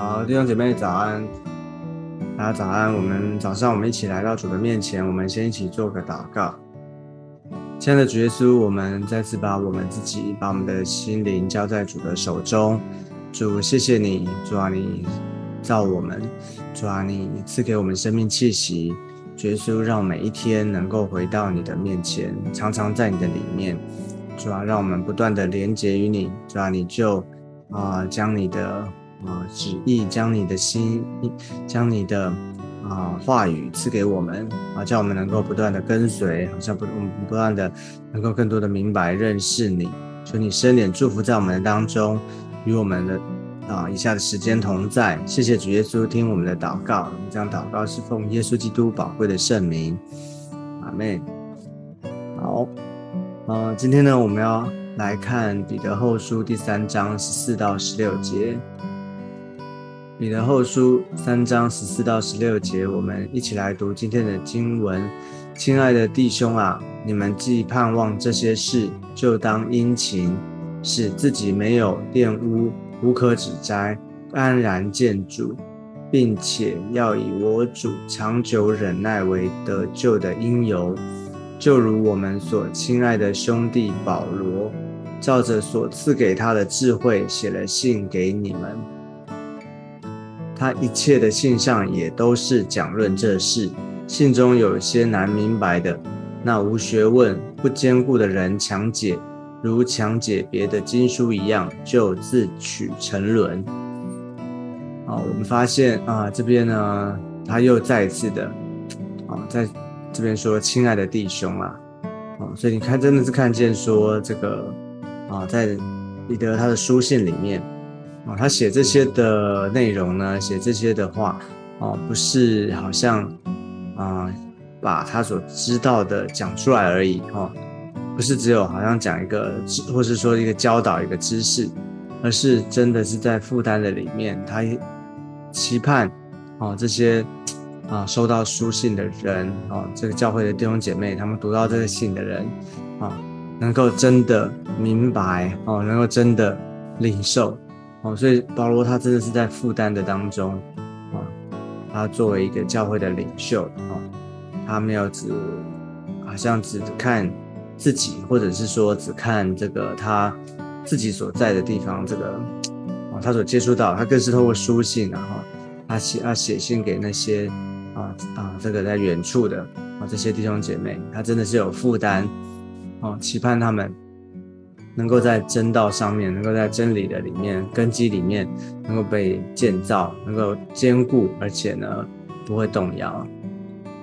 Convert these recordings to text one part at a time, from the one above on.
好，弟兄姐妹早安，大家早安。我们早上我们一起来到主的面前，我们先一起做个祷告。亲爱的主耶稣，我们再次把我们自己、把我们的心灵交在主的手中。主，谢谢你，主啊，你造我们，主啊，你赐给我们生命气息。主耶稣，让每一天能够回到你的面前，常常在你的里面。主啊，让我们不断的连接于你。主啊，你就啊，将你的。啊，旨意将你的心，将你的啊话语赐给我们啊，叫我们能够不断的跟随，好像不我们不断的能够更多的明白认识你，求你伸脸祝福在我们的当中，与我们的啊以下的时间同在。谢谢主耶稣听我们的祷告，我们将祷告是奉耶稣基督宝贵的圣名，阿门。好，呃，今天呢，我们要来看彼得后书第三章十四到十六节。彼得后书三章十四到十六节，我们一起来读今天的经文。亲爱的弟兄啊，你们既盼望这些事，就当殷勤，使自己没有玷污，无可指摘，安然见主，并且要以我主长久忍耐为得救的因由。就如我们所亲爱的兄弟保罗，照着所赐给他的智慧，写了信给你们。他一切的信上也都是讲论这事，信中有些难明白的，那无学问、不坚固的人强解，如强解别的经书一样，就自取沉沦。啊，我们发现啊，这边呢，他又再一次的啊，在这边说：“亲爱的弟兄啊，啊，所以你看，真的是看见说这个啊，在彼得他的书信里面。啊，他写这些的内容呢，写这些的话，哦，不是好像啊，把他所知道的讲出来而已，哦，不是只有好像讲一个知，或是说一个教导一个知识，而是真的是在负担的里面，他期盼哦这些啊收到书信的人，哦，这个教会的弟兄姐妹，他们读到这个信的人，啊，能够真的明白，哦，能够真的领受。哦，所以保罗他真的是在负担的当中啊，他作为一个教会的领袖啊，他没有只好像只看自己，或者是说只看这个他自己所在的地方，这个啊他所接触到，他更是透过书信然后，他写他写信给那些啊啊这个在远处的啊这些弟兄姐妹，他真的是有负担哦，期盼他们。能够在真道上面，能够在真理的里面根基里面，能够被建造，能够坚固，而且呢不会动摇。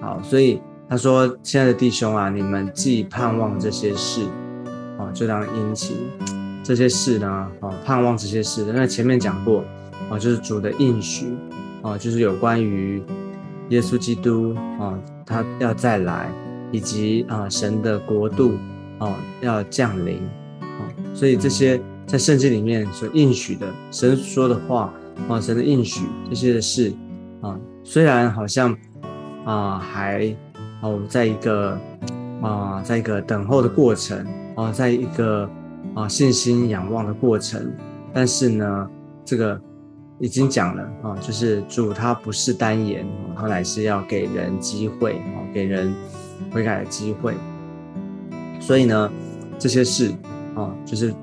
好，所以他说：“亲爱的弟兄啊，你们既盼望这些事，哦，就当殷勤。这些事呢，哦，盼望这些事。那前面讲过，哦，就是主的应许，哦，就是有关于耶稣基督，哦，他要再来，以及啊神的国度，哦，要降临。”所以这些在圣经里面所应许的神说的话啊，神的应许这些的事啊，虽然好像啊还哦在一个啊在一个等候的过程啊，在一个啊信心仰望的过程，但是呢，这个已经讲了啊，就是主他不是单言，他乃是要给人机会啊，给人悔改的机会。所以呢，这些事。哦，就是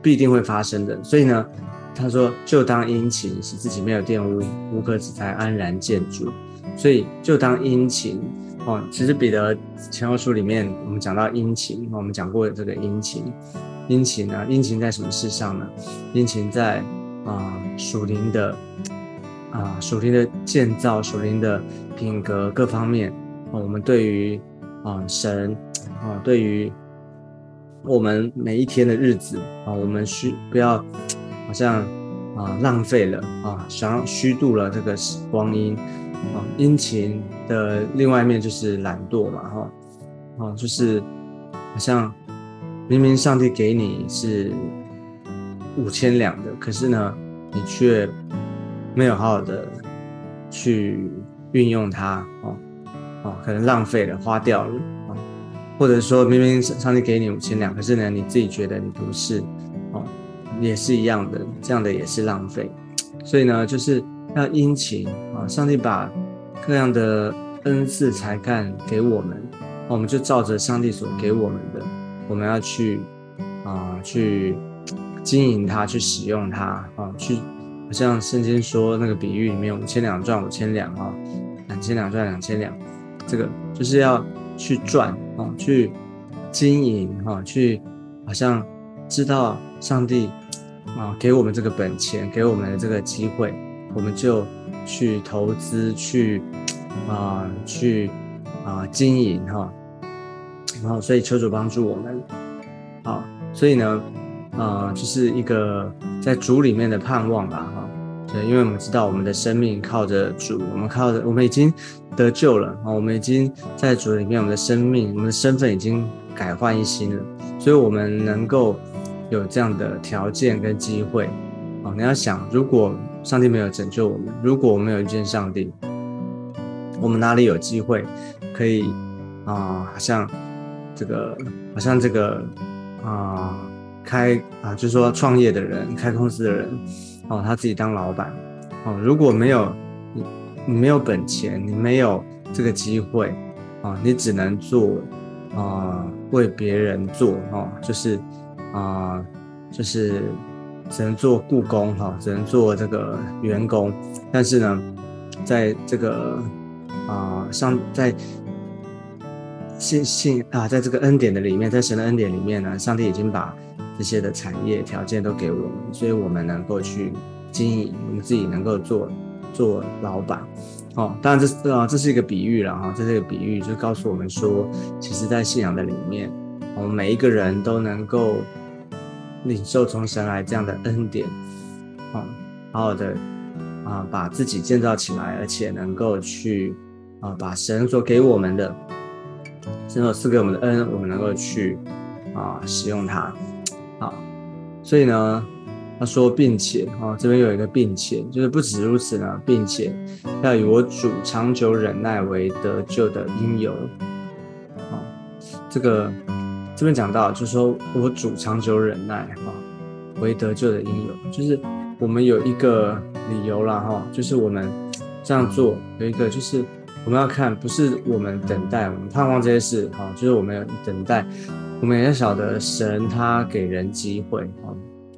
必定会发生的，所以呢，他说就当殷勤，使自己没有玷污，无可指摘，安然建筑。所以就当殷勤哦。其实彼得前后书里面，我们讲到殷勤，我们讲过这个殷勤，殷勤呢，殷勤在什么事上呢？殷勤在啊属灵的啊属灵的建造，属灵的品格各方面。哦，我们对于啊神啊对于。我们每一天的日子啊，我们需不要好像啊浪费了啊，想要虚度了这个光阴啊。殷勤的另外一面就是懒惰嘛，哈，啊，就是好像明明上帝给你是五千两的，可是呢，你却没有好好的去运用它，哦，哦，可能浪费了，花掉了。或者说明明上帝给你五千两，可是呢你自己觉得你不是，哦，也是一样的，这样的也是浪费。所以呢，就是要殷勤啊！上帝把各样的恩赐才干给我们，我们就照着上帝所给我们的，我们要去啊，去经营它，去使用它啊，去好像圣经说那个比喻里面，五千两赚五千两啊，两千两赚两千两，这个就是要去赚啊，去经营哈，去好像知道上帝。啊，给我们这个本钱，给我们的这个机会，我们就去投资，去啊，去啊经营哈。然后，所以求主帮助我们。好，所以呢，啊，就是一个在主里面的盼望吧，哈。对，因为我们知道我们的生命靠着主，我们靠着，我们已经得救了啊，我们已经在主里面，我们的生命，我们的身份已经改换一新了，所以我们能够。有这样的条件跟机会，啊，你要想，如果上帝没有拯救我们，如果我们有遇见上帝，我们哪里有机会可以啊？好像这个，好像这个啊，开啊，就是说创业的人，开公司的人，哦，他自己当老板，哦，如果没有你，你没有本钱，你没有这个机会，啊，你只能做啊，为别人做，哦，就是。啊，就是只能做雇工哈，只能做这个员工。但是呢，在这个啊，上在信信啊，在这个恩典的里面，在神的恩典里面呢，上帝已经把这些的产业条件都给我们，所以我们能够去经营，我们自己能够做做老板。哦，当然这是啊，这是一个比喻了哈，这是一个比喻，就告诉我们说，其实，在信仰的里面，我们每一个人都能够。领受从神来这样的恩典，啊，好好的啊，把自己建造起来，而且能够去啊，把神所给我们的，神所赐给我们的恩，我们能够去啊使用它，好，所以呢，他说，并且啊，这边有一个并且，就是不止如此呢，并且要以我主长久忍耐为得救的因由，啊，这个。这边讲到，就是说我主长久忍耐，哈，为得救的因由，就是我们有一个理由了，哈，就是我们这样做有一个，就是我们要看，不是我们等待，我们盼望这些事，哈，就是我们等待，我们也晓得神他给人机会，啊，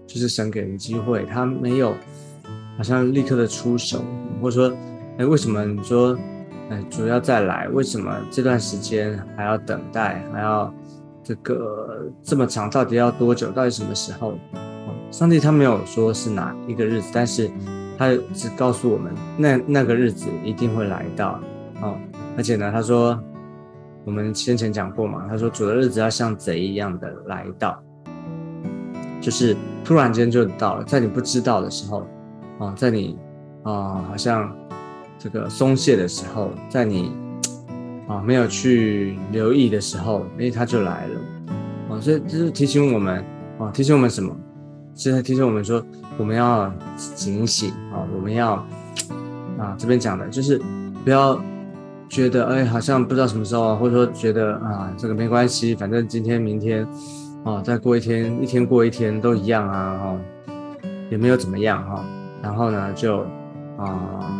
就是神给人机会，他没有好像立刻的出手，或者说，哎，为什么你说，哎，主要再来，为什么这段时间还要等待，还要？这个这么长，到底要多久？到底什么时候？上帝他没有说是哪一个日子，但是他只告诉我们，那那个日子一定会来到。哦，而且呢，他说，我们先前讲过嘛，他说主的日子要像贼一样的来到，就是突然间就到了，在你不知道的时候，啊，在你啊好像这个松懈的时候，在你。啊，没有去留意的时候，哎，他就来了，啊，所以这是提醒我们，啊，提醒我们什么？现在提醒我们说，我们要警醒，啊，我们要，啊，这边讲的就是不要觉得，哎，好像不知道什么时候啊，或者说觉得啊，这个没关系，反正今天、明天，啊，再过一天，一天过一天都一样啊，哈，也没有怎么样，哈，然后呢，就啊，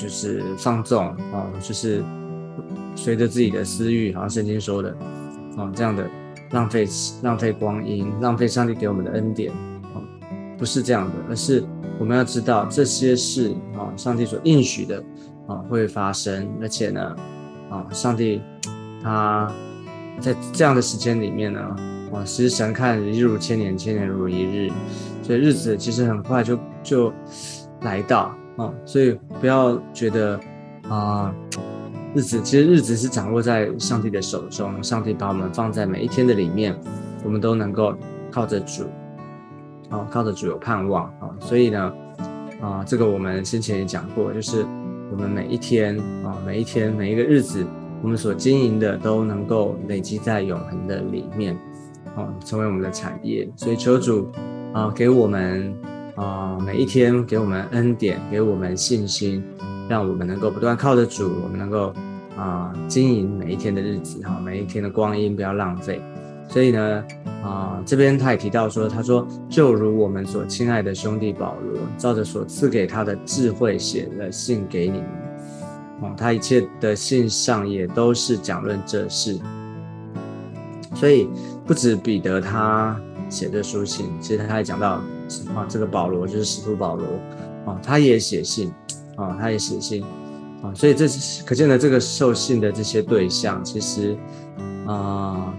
就是放纵，啊，就是。随着自己的私欲，好像圣经说的，哦，这样的浪费浪费光阴，浪费上帝给我们的恩典，哦，不是这样的，而是我们要知道这些事，啊，上帝所应许的，啊，会发生，而且呢，啊，上帝他在这样的时间里面呢，啊，其实神看一日如千年，千年如一日，所以日子其实很快就就来到，啊，所以不要觉得啊。日子其实日子是掌握在上帝的手中，上帝把我们放在每一天的里面，我们都能够靠着主，啊，靠着主有盼望啊，所以呢，啊，这个我们先前也讲过，就是我们每一天啊，每一天每一个日子，我们所经营的都能够累积在永恒的里面，啊，成为我们的产业。所以求主啊，给我们啊，每一天给我们恩典，给我们信心。让我们能够不断靠着主，我们能够啊经营每一天的日子哈，每一天的光阴不要浪费所以呢，啊，这边他也提到说，他说就如我们所亲爱的兄弟保罗，照着所赐给他的智慧写了信给你们，啊，他一切的信上也都是讲论这事。所以不止彼得他写的书信，其实他还讲到啊，这个保罗就是使徒保罗。啊，他也写信。啊，他也写信。啊，所以这是可见的这个受信的这些对象，其实啊，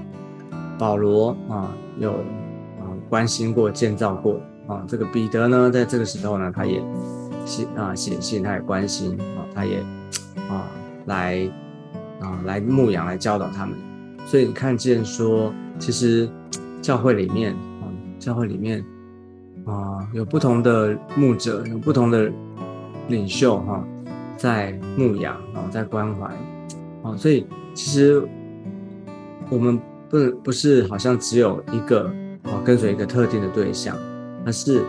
保罗啊有啊关心过、建造过啊，这个彼得呢，在这个时候呢，他也写啊写信，他也关心啊，他也啊来啊来牧养、来教导他们。所以你看见说，其实教会里面啊，教会里面啊，有不同的牧者，有不同的领袖哈，在牧养啊，在关怀啊，所以其实我们不不是好像只有一个啊，跟随一个特定的对象，而是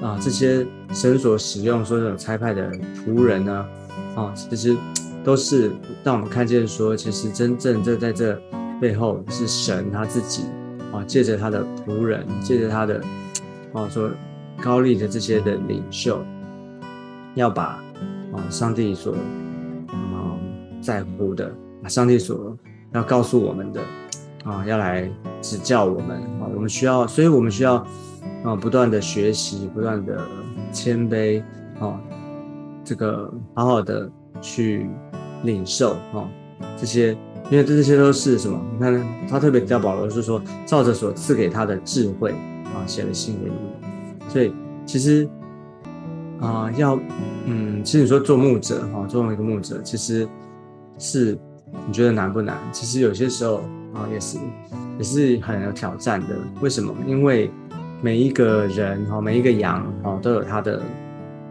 啊，这些神所使用说这种差派的仆人呢，啊，其实都是让我们看见说，其实真正这在这。背后是神他自己啊，借着他的仆人，借着他的啊说高丽的这些的领袖，要把啊上帝所啊在乎的，把上帝所要告诉我们的啊，要来指教我们啊，我们需要，所以我们需要啊不断的学习，不断的谦卑啊，这个好好的去领受啊这些。因为这这些都是什么？你看，他特别提到保罗是说，照着所赐给他的智慧啊，写了信给你。所以其实啊，要嗯，其实你说做牧者哈，作为一个牧者，其实是你觉得难不难？其实有些时候啊，也是也是很有挑战的。为什么？因为每一个人哈，每一个羊哈，都有他的。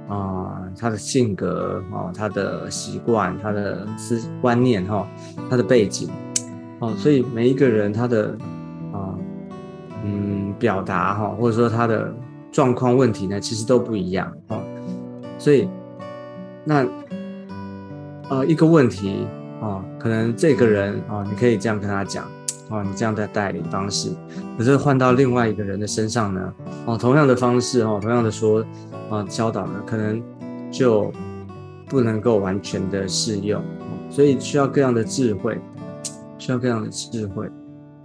啊，他的性格啊，他的习惯，他的思观念哈，他的背景，哦，所以每一个人他的啊，嗯，表达哈，或者说他的状况问题呢，其实都不一样哦。所以那呃一个问题啊，可能这个人啊，你可以这样跟他讲啊，你这样的带领方式，可是换到另外一个人的身上呢，哦，同样的方式哦，同样的说。啊，教导呢，可能就不能够完全的适用，所以需要各样的智慧，需要各样的智慧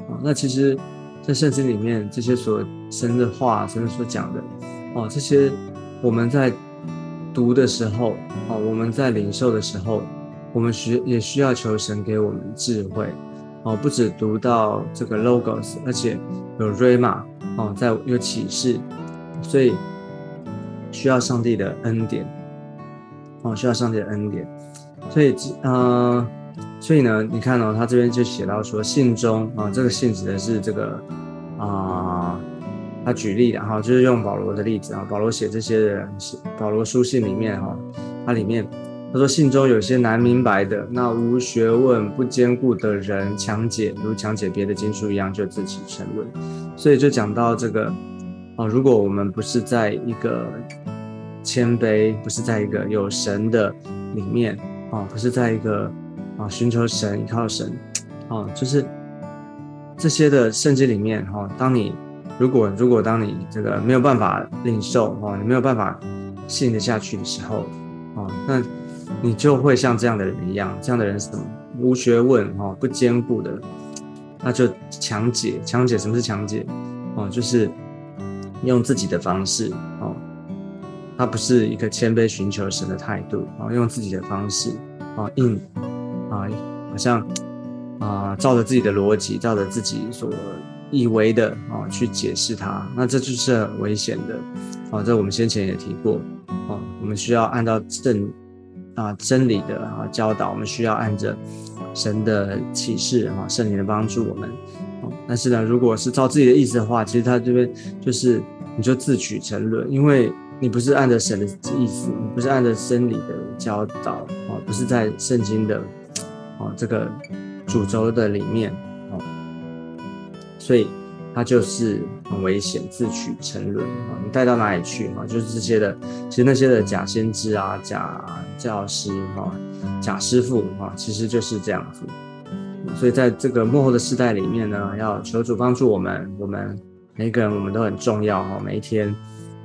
啊。那其实，在圣经里面，这些所神的话，神所讲的，哦，这些我们在读的时候，哦，我们在领受的时候，我们需也需要求神给我们智慧，哦，不止读到这个 logos，而且有 rama，哦，在有启示，所以。需要上帝的恩典，哦，需要上帝的恩典，所以，呃，所以呢，你看哦，他这边就写到说，信中啊，这个信指的是这个啊，他举例的哈，就是用保罗的例子啊，保罗写这些人，保罗书信里面哈，它里面他说信中有些难明白的，那无学问不坚固的人强解，如强解别的经书一样，就自己沉沦，所以就讲到这个。哦，如果我们不是在一个谦卑，不是在一个有神的里面，哦，不是在一个啊寻求神、依靠神，哦，就是这些的圣经里面，哈，当你如果如果当你这个没有办法领受，哦，你没有办法信得下去的时候，哦，那你就会像这样的人一样，这样的人是什么？无学问，哦，不坚固的，那就强解，强解什么是强解？哦，就是。用自己的方式哦，他不是一个谦卑寻求神的态度啊，用自己的方式啊，硬啊，好像啊，照着自己的逻辑，照着自己所以为的啊去解释它，那这就是很危险的啊。这我们先前也提过啊，我们需要按照正啊真理的啊教导，我们需要按着神的启示啊，圣灵的帮助我们。但是呢，如果是照自己的意思的话，其实他这边就是你就自取沉沦，因为你不是按着神的意思，你不是按着真理的教导啊，不是在圣经的啊这个主轴的里面啊，所以他就是很危险，自取沉沦啊，你带到哪里去啊？就是这些的，其实那些的假先知啊、假教师哈、假师傅啊，其实就是这样子。所以在这个幕后的时代里面呢，要求主帮助我们，我们每一个人我们都很重要哈。每一天，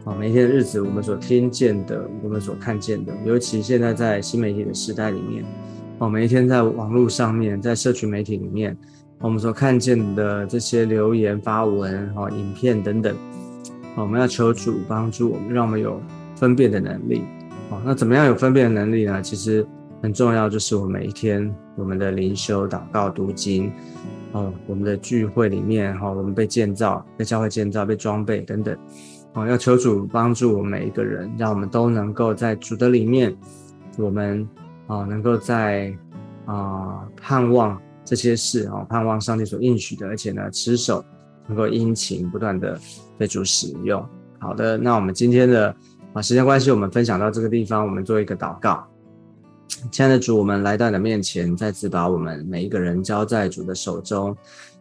啊，每一天的日子，我们所听见的，我们所看见的，尤其现在在新媒体的时代里面，哦，每一天在网络上面，在社群媒体里面，我们所看见的这些留言、发文、哈、影片等等，我们要求主帮助我们，让我们有分辨的能力。哦，那怎么样有分辨的能力呢？其实很重要，就是我们每一天我们的灵修、祷告、读经，哦，我们的聚会里面，哈，我们被建造、被教会建造、被装备等等，哦，要求主帮助我们每一个人，让我们都能够在主的里面，我们啊，能够在啊盼望这些事啊，盼望上帝所应许的，而且呢，持守，能够殷勤不断的被主使用。好的，那我们今天的。啊，时间关系，我们分享到这个地方，我们做一个祷告。亲爱的主，我们来到你的面前，再次把我们每一个人交在主的手中。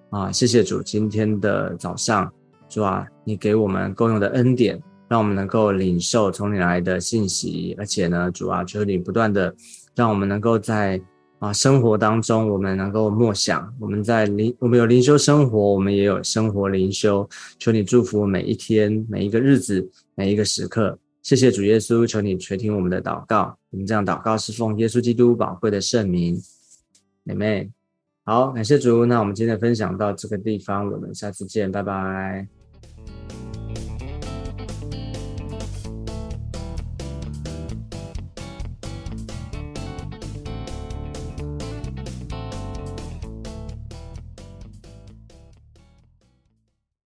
啊，谢谢主，今天的早上，主啊，你给我们够用的恩典，让我们能够领受从你来的信息，而且呢，主啊，求你不断的让我们能够在啊生活当中，我们能够默想，我们在灵，我们有灵修生活，我们也有生活灵修。求你祝福每一天、每一个日子、每一个时刻。谢谢主耶稣，求你垂听我们的祷告。我们这样祷告是奉耶稣基督宝贵的圣名，妹妹。好，感谢主。那我们今天分享到这个地方，我们下次见，拜拜。